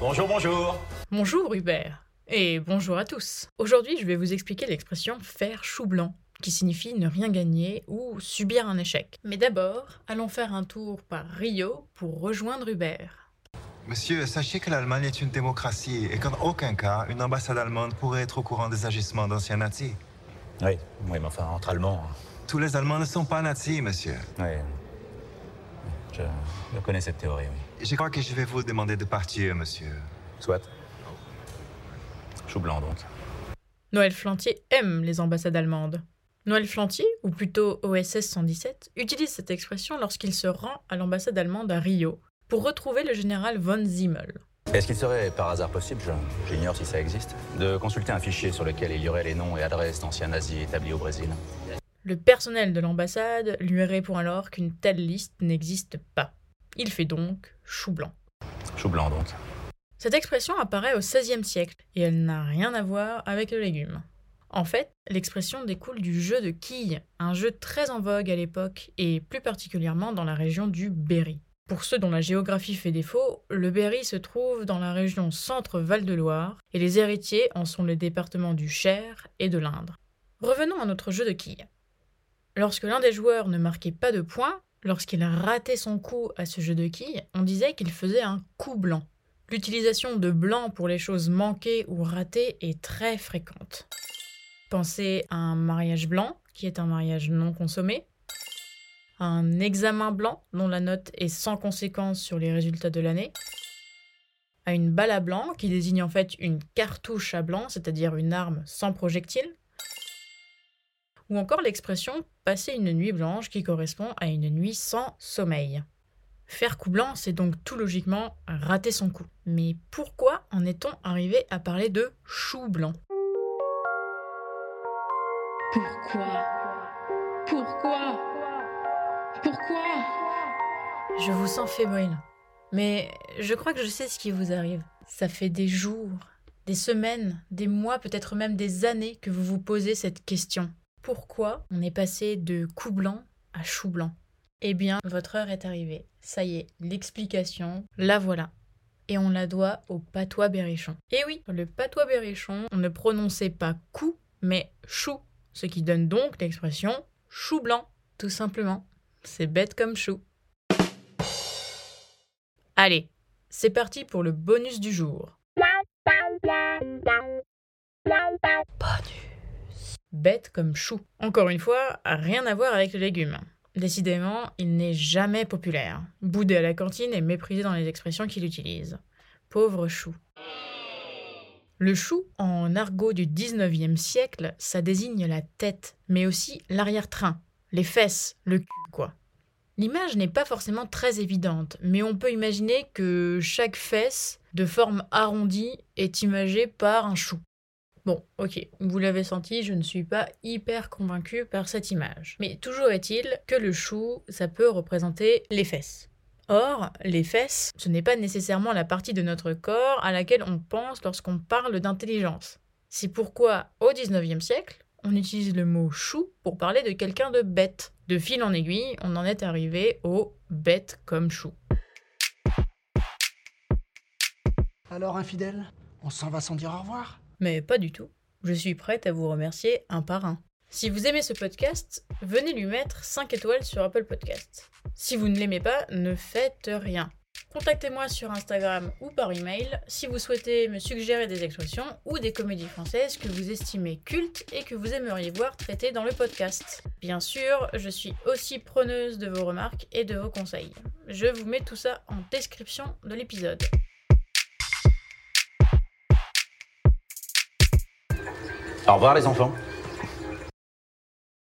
Bonjour, bonjour. Bonjour Hubert. Et bonjour à tous. Aujourd'hui, je vais vous expliquer l'expression faire chou blanc, qui signifie ne rien gagner ou subir un échec. Mais d'abord, allons faire un tour par Rio pour rejoindre Hubert. Monsieur, sachez que l'Allemagne est une démocratie et qu'en aucun cas, une ambassade allemande pourrait être au courant des agissements d'anciens nazis. Oui, oui, mais enfin, entre Allemands. hein. Tous les Allemands ne sont pas nazis, monsieur. Oui. Je, je connais cette théorie, oui. Je crois que je vais vous demander de partir, monsieur. Soit. Chou blanc, donc. Noël Flantier aime les ambassades allemandes. Noël Flantier, ou plutôt OSS 117, utilise cette expression lorsqu'il se rend à l'ambassade allemande à Rio pour retrouver le général von Zimmel. Est-ce qu'il serait par hasard possible, je- j'ignore si ça existe, de consulter un fichier sur lequel il y aurait les noms et adresses d'anciens nazis établis au Brésil? Le personnel de l'ambassade lui répond alors qu'une telle liste n'existe pas. Il fait donc chou blanc. Chou blanc, donc. Cette expression apparaît au XVIe siècle et elle n'a rien à voir avec le légume. En fait, l'expression découle du jeu de quilles, un jeu très en vogue à l'époque et plus particulièrement dans la région du Berry. Pour ceux dont la géographie fait défaut, le Berry se trouve dans la région centre-Val-de-Loire et les héritiers en sont les départements du Cher et de l'Indre. Revenons à notre jeu de quilles. Lorsque l'un des joueurs ne marquait pas de points, lorsqu'il ratait son coup à ce jeu de quilles, on disait qu'il faisait un coup blanc. L'utilisation de blanc pour les choses manquées ou ratées est très fréquente. Pensez à un mariage blanc, qui est un mariage non consommé, à un examen blanc, dont la note est sans conséquence sur les résultats de l'année, à une balle à blanc, qui désigne en fait une cartouche à blanc, c'est-à-dire une arme sans projectile, ou encore l'expression passer une nuit blanche, qui correspond à une nuit sans sommeil. Faire coup blanc, c'est donc tout logiquement rater son coup. Mais pourquoi en est-on arrivé à parler de chou blanc? Pourquoi? Pourquoi? Pourquoi? Je vous sens fébrile. Mais je crois que je sais ce qui vous arrive. Ça fait des jours, des semaines, des mois, peut-être même des années que vous vous posez cette question. Pourquoi on est passé de coup blanc à chou blanc Eh bien, votre heure est arrivée. Ça y est, l'explication, la voilà. Et on la doit au patois berrichon. Et oui, le patois berrichon, on ne prononçait pas coup, mais chou. Ce qui donne donc l'expression chou blanc, tout simplement. C'est bête comme chou. Allez, c'est parti pour le bonus du jour. Bonus. Bête comme chou. Encore une fois, rien à voir avec le légume. Décidément, il n'est jamais populaire. Boudé à la cantine et méprisé dans les expressions qu'il utilise. Pauvre chou. Le chou, en argot du 19e siècle, ça désigne la tête, mais aussi l'arrière-train, les fesses, le cul, quoi. L'image n'est pas forcément très évidente, mais on peut imaginer que chaque fesse, de forme arrondie, est imagée par un chou. Bon, ok, vous l'avez senti, je ne suis pas hyper convaincue par cette image. Mais toujours est-il que le chou, ça peut représenter les fesses. Or, les fesses, ce n'est pas nécessairement la partie de notre corps à laquelle on pense lorsqu'on parle d'intelligence. C'est pourquoi, au 19e siècle, on utilise le mot chou pour parler de quelqu'un de bête. De fil en aiguille, on en est arrivé au bête comme chou. Alors, infidèle, on s'en va sans dire au revoir Mais pas du tout. Je suis prête à vous remercier un par un. Si vous aimez ce podcast, venez lui mettre 5 étoiles sur Apple Podcast. Si vous ne l'aimez pas, ne faites rien. Contactez-moi sur Instagram ou par email si vous souhaitez me suggérer des expressions ou des comédies françaises que vous estimez cultes et que vous aimeriez voir traitées dans le podcast. Bien sûr, je suis aussi preneuse de vos remarques et de vos conseils. Je vous mets tout ça en description de l'épisode. Au revoir, les enfants.